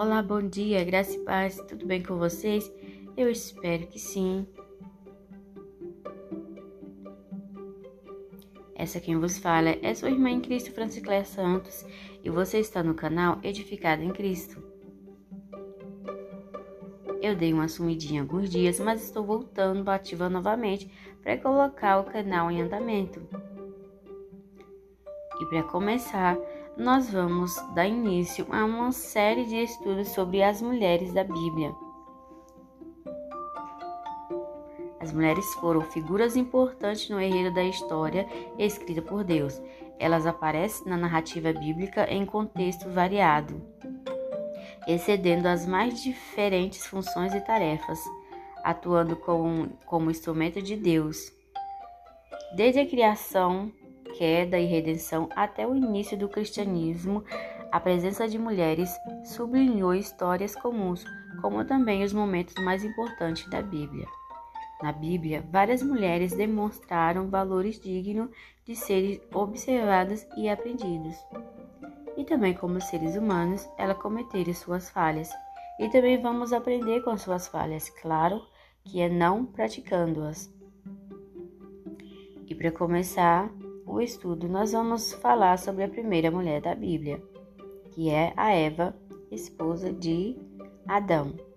Olá, bom dia, graça e paz, tudo bem com vocês? Eu espero que sim. Essa quem vos fala é sua irmã em Cristo, Francicléia Santos, e você está no canal Edificado em Cristo. Eu dei uma sumidinha alguns dias, mas estou voltando ativa novamente para colocar o canal em andamento. E para começar, nós vamos dar início a uma série de estudos sobre as mulheres da Bíblia. As mulheres foram figuras importantes no enredo da história escrita por Deus. Elas aparecem na narrativa bíblica em contexto variado, excedendo as mais diferentes funções e tarefas, atuando como, como instrumento de Deus. Desde a criação queda e redenção até o início do cristianismo, a presença de mulheres sublinhou histórias comuns, como também os momentos mais importantes da Bíblia. Na Bíblia, várias mulheres demonstraram valores dignos de serem observados e aprendidos. E também, como seres humanos, ela cometeram suas falhas. E também vamos aprender com suas falhas, claro que é não praticando-as. E para começar, o estudo, nós vamos falar sobre a primeira mulher da Bíblia, que é a Eva, esposa de Adão.